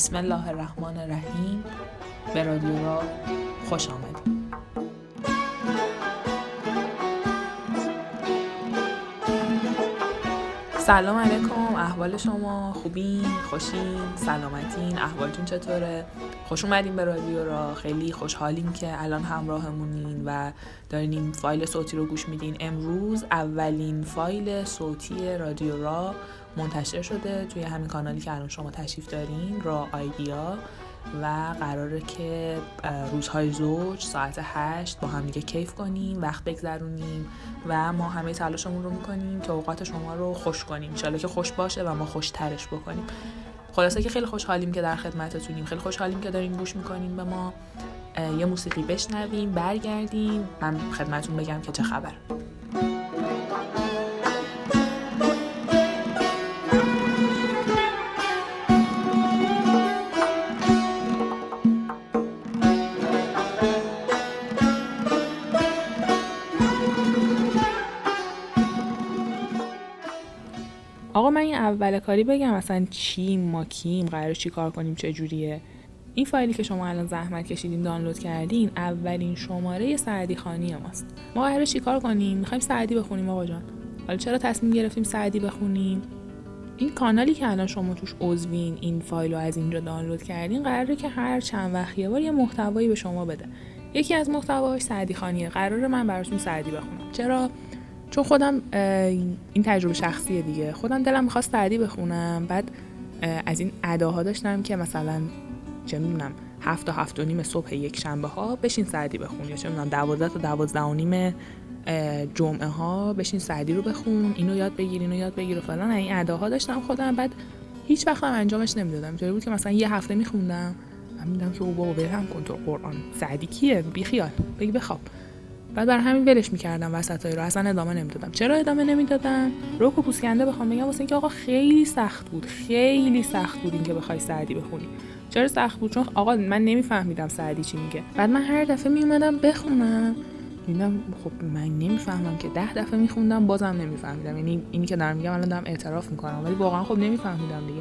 بسم الله الرحمن الرحیم. به رادیو را خوش آمدید. سلام علیکم. احوال شما؟ خوبین؟ خوشین؟ سلامتین؟ احوالتون چطوره؟ خوش اومدین به رادیو را. خیلی خوشحالیم که الان همراهمونین و دارین این فایل صوتی رو گوش میدین. امروز اولین فایل صوتی رادیو را منتشر شده توی همین کانالی که الان شما تشریف دارین را آیدیا. و قراره که روزهای زوج ساعت هشت با هم دیگه کیف کنیم وقت بگذرونیم و ما همه تلاشمون رو می‌کنیم که اوقات شما رو خوش کنیم. انشالله که خوش باشه و ما خوشترش بکنیم. خلاصه که خیلی خوشحالیم که در خدمتتونیم. خیلی خوشحالیم که داریم گوش می‌کنیم به ما. یه موسیقی بشنویم برگردیم. من خدمتون بگم که چه خبر. من این اول کاری بگم اصلا چیم ما کیم قرار چی کار کنیم چه جوریه. این فایلی که شما الان زحمت کشیدین دانلود کردین اولین شماره سعدی خانی ماست. ما قرار چیکار کنیم؟ می‌خوایم سعدی بخونیم آقا جان. حالا چرا تصمیم گرفتیم سعدی بخونیم؟ این کانالی که الان شما توش عضوین این فایل رو از اینجا دانلود کردین قراره که هر چند وقت یه بار یه محتوایی به شما بده. یکی از محتواش سعدی خانیه. قراره من براتون سعدی بخونم. چرا؟ چون خودم این تجربه شخصیه دیگه. خودم دلم می‌خواست سعدی بخونم. بعد از این اداها داشتم که مثلا چه می‌دونم هفت تا هفت و نیم صبح یک شنبه ها بشین سعدی بخون. یا چه می‌دونم دوازده تا دوازده و نیم جمعه ها بشین سعدی رو بخون. اینو یاد بگیر اینو یاد بگیر و فلان. این اداها داشتم خودم. بعد هیچ وقت هم انجامش نمی‌دادم. اینطوری بود که مثلا یه هفته میخوندم. من میدم که او بابا برم کن تو قرآن. سعدی کیه؟ بی خیال بگی بخواب. بعد برای همین ولش می‌کردم وسطای رو. اصلا ادامه نمی‌دادم. چرا ادامه نمی‌دادم؟ روکو پوسکنده بخوام بگم واسه اینکه آقا خیلی سخت بود. خیلی سخت بود اینکه بخوای سعدی بخونی. چرا سخت بود؟ چون آقا من نمیفهمیدم سعدی چی میگه. بعد من هر دفعه میومدم بخونم. دیدم خب من نمی‌فهمم که ده دفعه میخوندم بازم نمیفهمیدم. یعنی اینی که دارم میگم الان دارم اعتراف می‌کنم. ولی واقعا خب نمیفهمیدم دیگه.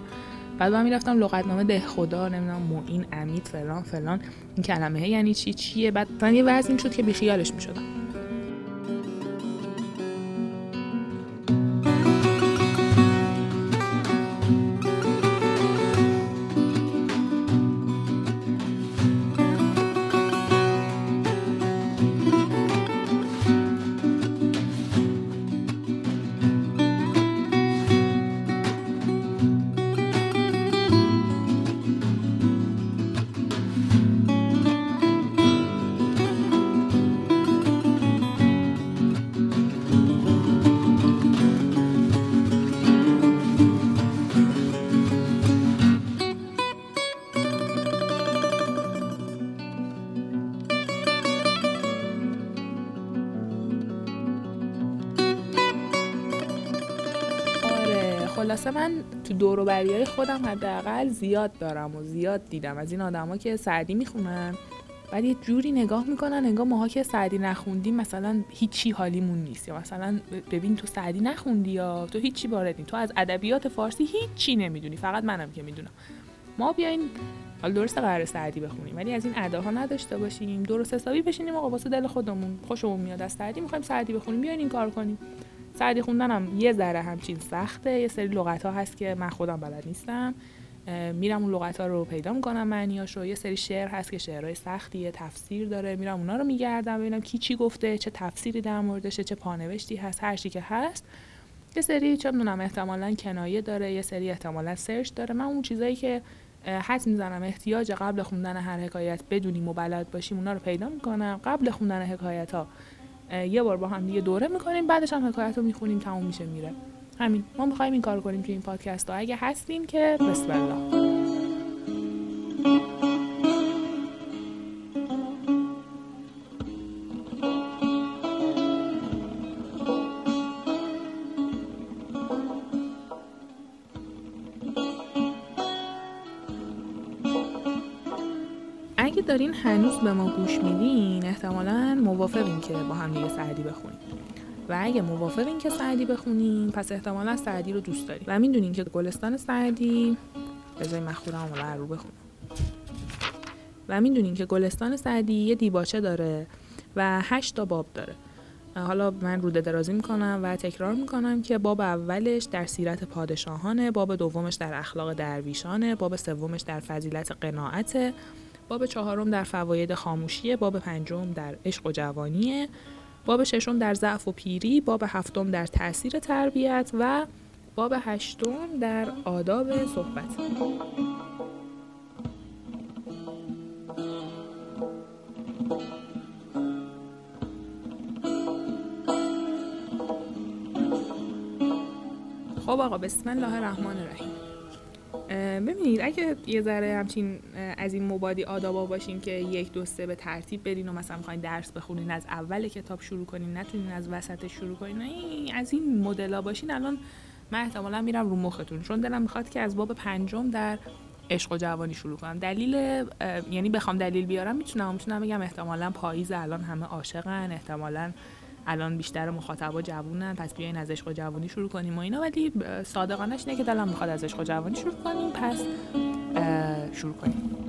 بعد من می‌رفتم لغتنامه ده خدا نمی‌دونم معین امید فلان فلان. این کلمه یعنی چی؟ چیه؟ بعد من یه وضعی شد که بیخیالش می‌شدم. خلاصه من تو دور های خودم حداقل زیاد دارم و زیاد دیدم. از این آدما که سعدی می‌خونن بعد یه جوری نگاه می‌کنن انگار ماها که سعدی نخوندیم مثلا هیچی حالیمون نیست. یا مثلا ببین تو سعدی نخوندی یا تو هیچی وارد تو از ادبیات فارسی هیچی نمی‌دونی. فقط منم که می‌دونم. ما بیاین حالا درست قرار سعدی بخونیم ولی از این اداها نداشته باشیم. درست حسابی بشینیم آقا واسه دل خودمون. خوشمون میاد. از سعدی می‌خوایم سعدی بخونیم. بیاین این کار کنیم. سعدی خوندنم یه ذره همچین سخته. یه سری لغت ها هست که من خودم بلد نیستم. میرم اون لغت ها رو پیدا می‌کنم معنیاشو. یه سری شعر هست که شعرهای سختیه تفسیر داره. میرم اونا رو میگردم ببینم کی چی گفته چه تفسیری در موردشه چه پانوشتی هست هر چی که هست. یه سری چه می‌دونم احتمالا کنایه داره یه سری احتمالا سرچ داره. من اون چیزایی که حد می‌زنم احتیاج قبل خوندن هر حکایت بدونیم و بلد باشیم اونا رو پیدا می‌کنم. قبل خوندن حکایت ها یه بار با هم دیگه دوره می‌کنیم بعدش هم حکایت رو می‌خونیم تموم میشه میره. همین. ما می‌خوایم این کار کنیم توی این پادکست. ها اگه هستیم که بسم الله. اگه دارین هنوز به ما گوش میدین احتمالا موافقین که با هم دیگه سعدی بخونیم. و اگه موافقین که سعدی بخونیم پس احتمالا سعدی رو دوست داریم. و می‌دونین که گلستان سعدی بذاری من خودم رو بخونم. و می‌دونین که گلستان سعدی یه دیباچه داره و هشت تا باب داره. حالا من روده درازی می‌کنم و تکرار می‌کنم که باب اولش در سیرت پادشاهانه باب دومش در اخلاق درویشانه باب سومش در فضیلت قناعت باب چهارم در فواید خاموشیه باب پنجم در عشق و جوانیه باب ششم در ضعف و پیری باب هفتم در تاثیر تربیت و باب هشتم در آداب صحبت. خب آقا بسم الله الرحمن الرحیم. ببینید اگه یه ذره همچین از این مبادی آدابا باشین که یک دو سه به ترتیب برین و مثلا می‌خواین درس بخونین از اول کتاب شروع کنین نتونین از وسط شروع کنین از این مدلا باشین. الان من احتمالا میرم رو مختون چون دلم می‌خواد که از باب پنجم در عشق و جوانی شروع کنم. دلیل یعنی بخوام دلیل بیارم می‌تونم می‌تونم بگم احتمالا پاییز الان همه عاشقن احتمالا الان بیشتر مخاطبا جوونن پس بیاین از عشق و جوانی شروع کنیم و اینا. ولی صادقانش اینه که دلم می‌خواد از عشق و جوانی شروع کنیم پس شروع کنیم.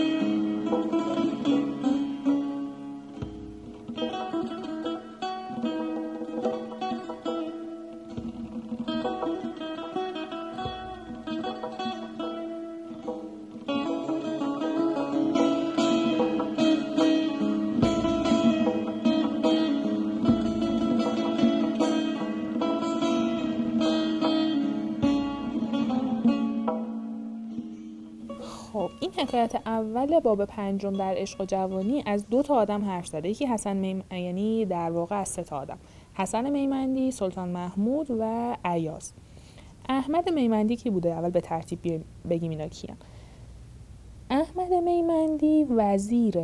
حکایت اول باب پنجم در عشق و جوانی از دو تا آدم حرف زده. یکی حسن میم... یعنی در واقع از سه تا آدم. حسن میمندی سلطان محمود و عیاز احمد میمندی کی بوده؟ اول به ترتیب بگیم اینا کیان. احمد میمندی وزیر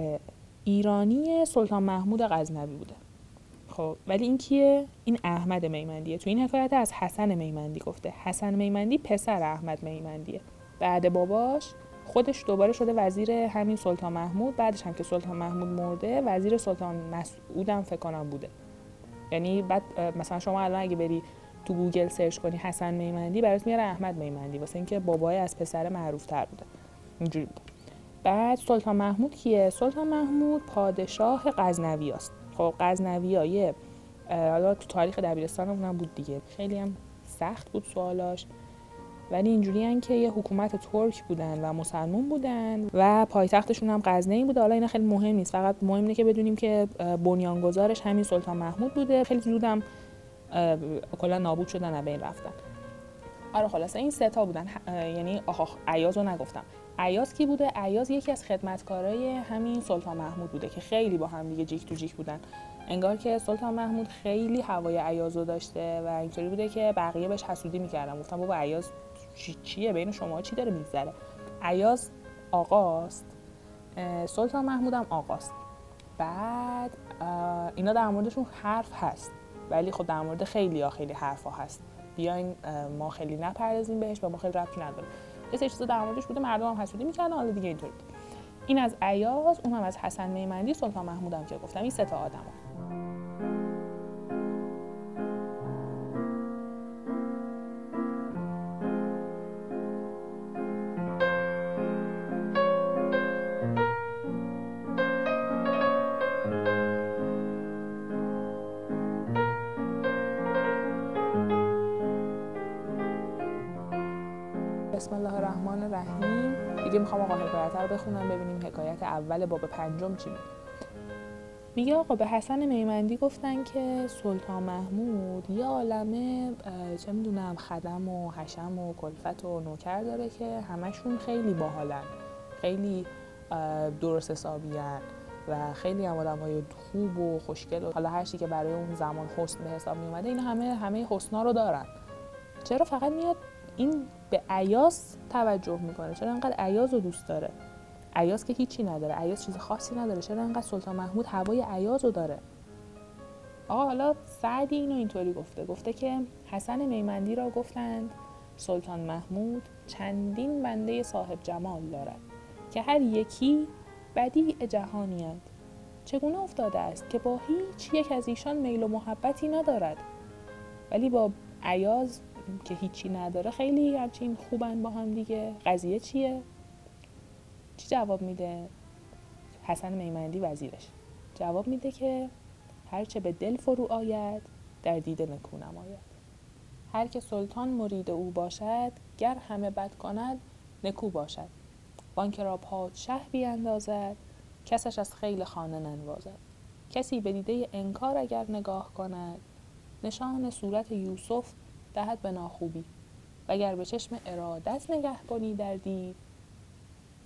ایرانی سلطان محمود غزنوی بوده. خب ولی این کیه؟ این احمد میمندیه. تو این حکایت از حسن میمندی گفته. حسن میمندی پسر احمد میمندیه. بعد باباش خودش دوباره شده وزیر همین سلطان محمود بعدش هم که سلطان محمود مرده وزیر سلطان مسعودم فکر کنم بوده. یعنی بعد مثلا شما الان اگه بری تو گوگل search کنی حسن میمندی برات میاره احمد میمندی واسه اینکه بابای از پسر معروف تر بوده. اینجوری بوده بعد سلطان محمود کیه؟ سلطان محمود پادشاه غزنوی است. خب غزنوی حالا تو تاریخ دبیرستانمون هم بود دیگه. خیلی هم سخت بود سوالاش. ولی اینجوری که یه حکومت ترک بودن و مسلمون بودن و پایتختشون هم غزنه بوده. حالا اینا خیلی مهم نیست. فقط مهم اینه که بدونیم که بنیانگذارش همین سلطان محمود بوده. خیلی زودم کلا نابود شدن و بین رفتن. آره خلاصه این سه تا بودن. یعنی آخ عیاز رو نگفتم. عیاز کی بوده؟ عیاز یکی از خدمتکارای همین سلطان محمود بوده که خیلی با هم دیگه جیک تو جیک بودن. انگار که سلطان محمود خیلی هوای عیاز رو داشته و اینطوری بوده که بقیه بهش حسودی می‌کردن. گفتم بابا عیاز چیه؟ بین شما چی داره میگذره؟ عیاز آقاست. سلطان محمودم آقاست. بعد اینا در موردشون حرف هست. ولی خب در مورد خیلی ها خیلی حرف ها هست. بیاین ما خیلی نپردازیم بهش و ما خیلی ربطی نداره یه چیزا در موردش بوده مردم هم حسودی می‌کردن حالا دیگه اینطوری. این از عیاز اونم از حسن میمندی سلطان محمودم که گفتم. این سه تا آدم بسم الله الرحمن الرحیم. دیگه می‌خوام آقا حکایت رو بخونم ببینیم حکایت اول باب پنجم چی میگه. میگه آقا به حسن میمندی گفتن که سلطان محمود یه عالمه چه می‌دونم خدم و حشم و کلفت و نوکر داره که همشون خیلی باحالن خیلی درست حسابیان و خیلی هم آدم های خوب و خوشگل و حالا هر که برای اون زمان حسن به حساب می اومده اینا همه همه حسنا رو دارن. چرا فقط میاد این به عیاز توجه می‌کنه. چرا انقدر عیاز رو دوست داره؟ عیاز که هیچی نداره. عیاز چیز خاصی نداره. چرا انقدر سلطان محمود هوای عیاز رو داره؟ آقا حالا سعدی اینو اینطوری گفته. گفته که حسن میمندی را گفتند سلطان محمود چندین بنده صاحب جمال دارد که هر یکی بدیع جهانیند چگونه افتاده است که با هیچ یک از ایشان میل و محبتی ندارد؟ ولی با عیاز که هیچی نداره. خیلی همچین خوبن با هم دیگه. قضیه چیه؟ چی جواب میده؟ حسن میمندی وزیرش. جواب میده که هرچه به دل فرو آید در دیده نکو نماید. هر که سلطان مرید او باشد گر همه بد کند نکو باشد. وانکه را پادشه بیاندازد کسش از خیل خانه ننوازد. کسی به دیده انکار اگر نگاه کند نشان صورت یوسف دهد به ناخوبی. وگر به چشم ارادت نگه کنی در دید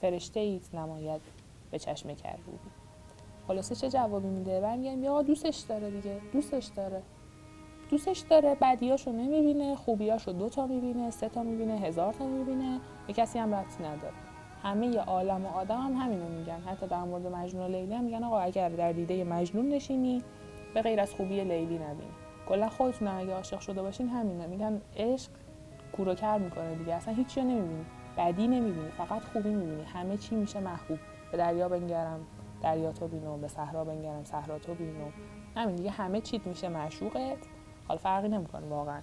فرشته ایت نماید به چشم کروبی خلاصه چه جوابی میده؟ برمیگردیم. یا دوستش داره دیگه. دوستش داره. دوستش داره. بدیاشو نمی‌بینه خوبیاشو دو تا می‌بینه سه تا می‌بینه هزار تا می‌بینه. به کسی هم ربطی نداره. همه عالم و آدم هم همینو میگن. حتی در مورد مجنون و لیلی هم میگن آقا اگر در دیده مجنون نشینی به غیر از خوبی لیلی نبینی. کلا خودتون اگه عاشق شده باشین همینه. میگن عشق کور می‌کنه دیگه. اصلا هیچی نمی‌بینی. بدی نمی‌بینی. فقط خوبی می‌بینی. همه چی میشه محبوب. به دریا بنگرم دریا تو بینو به صحرا بنگرم صحرا تو بینو همین دیگه همه چیت میشه معشوقت. حالا فرقی نمی‌کنه واقعا.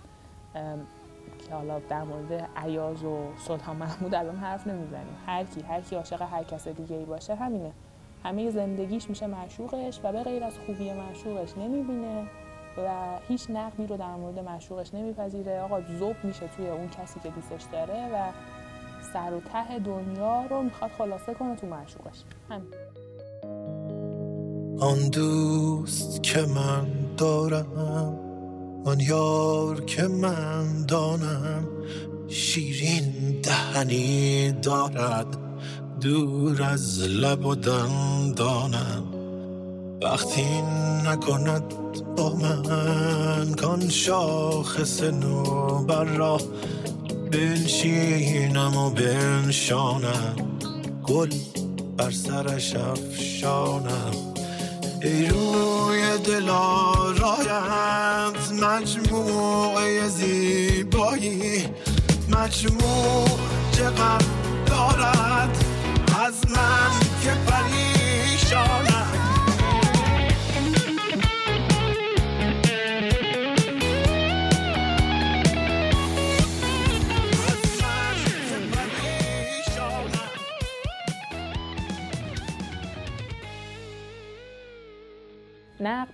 که حالا در مورد عیاز و سلطان محمود الان حرف نمی‌زنیم. هر کی هر کی عاشق هر کس دیگه ای باشه همینه. همه زندگیش میشه معشوقش و به غیر از خوبی معشوقش نمی‌بینه. و هیچ نقدی رو در مورد معشوقش نمیپذیره. آقا زوب میشه توی اون کسی که دوستش داره و سر و ته دنیا رو می‌خواد خلاصه کنه تو معشوقش. همین. آن دوست که من دارم آن یار که من دانم شیرین دهنی دارد دور از لب و دندانم. وقتی نکند من کان شاخص بر را. بنشینم و بنشانم گل بر سرش افشانم. ای روی دلارایت مجموعه زیبایی. مجموع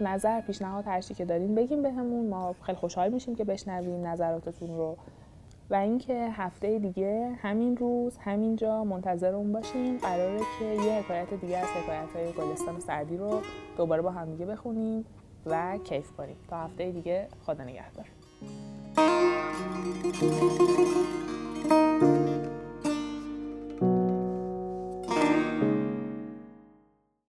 نظر پیشنهاد هر که دارین بگیم بهمون. ما خیلی خوشحال میشیم که بشنویم نظراتتون رو. و اینکه هفته دیگه همین روز همینجا منتظر اون باشیم قراره که یه حکایت دیگه از حکایت های گلستان سعدی رو دوباره با هم دیگه بخونیم و کیف کنیم. تا هفته دیگه خدا نگهدار.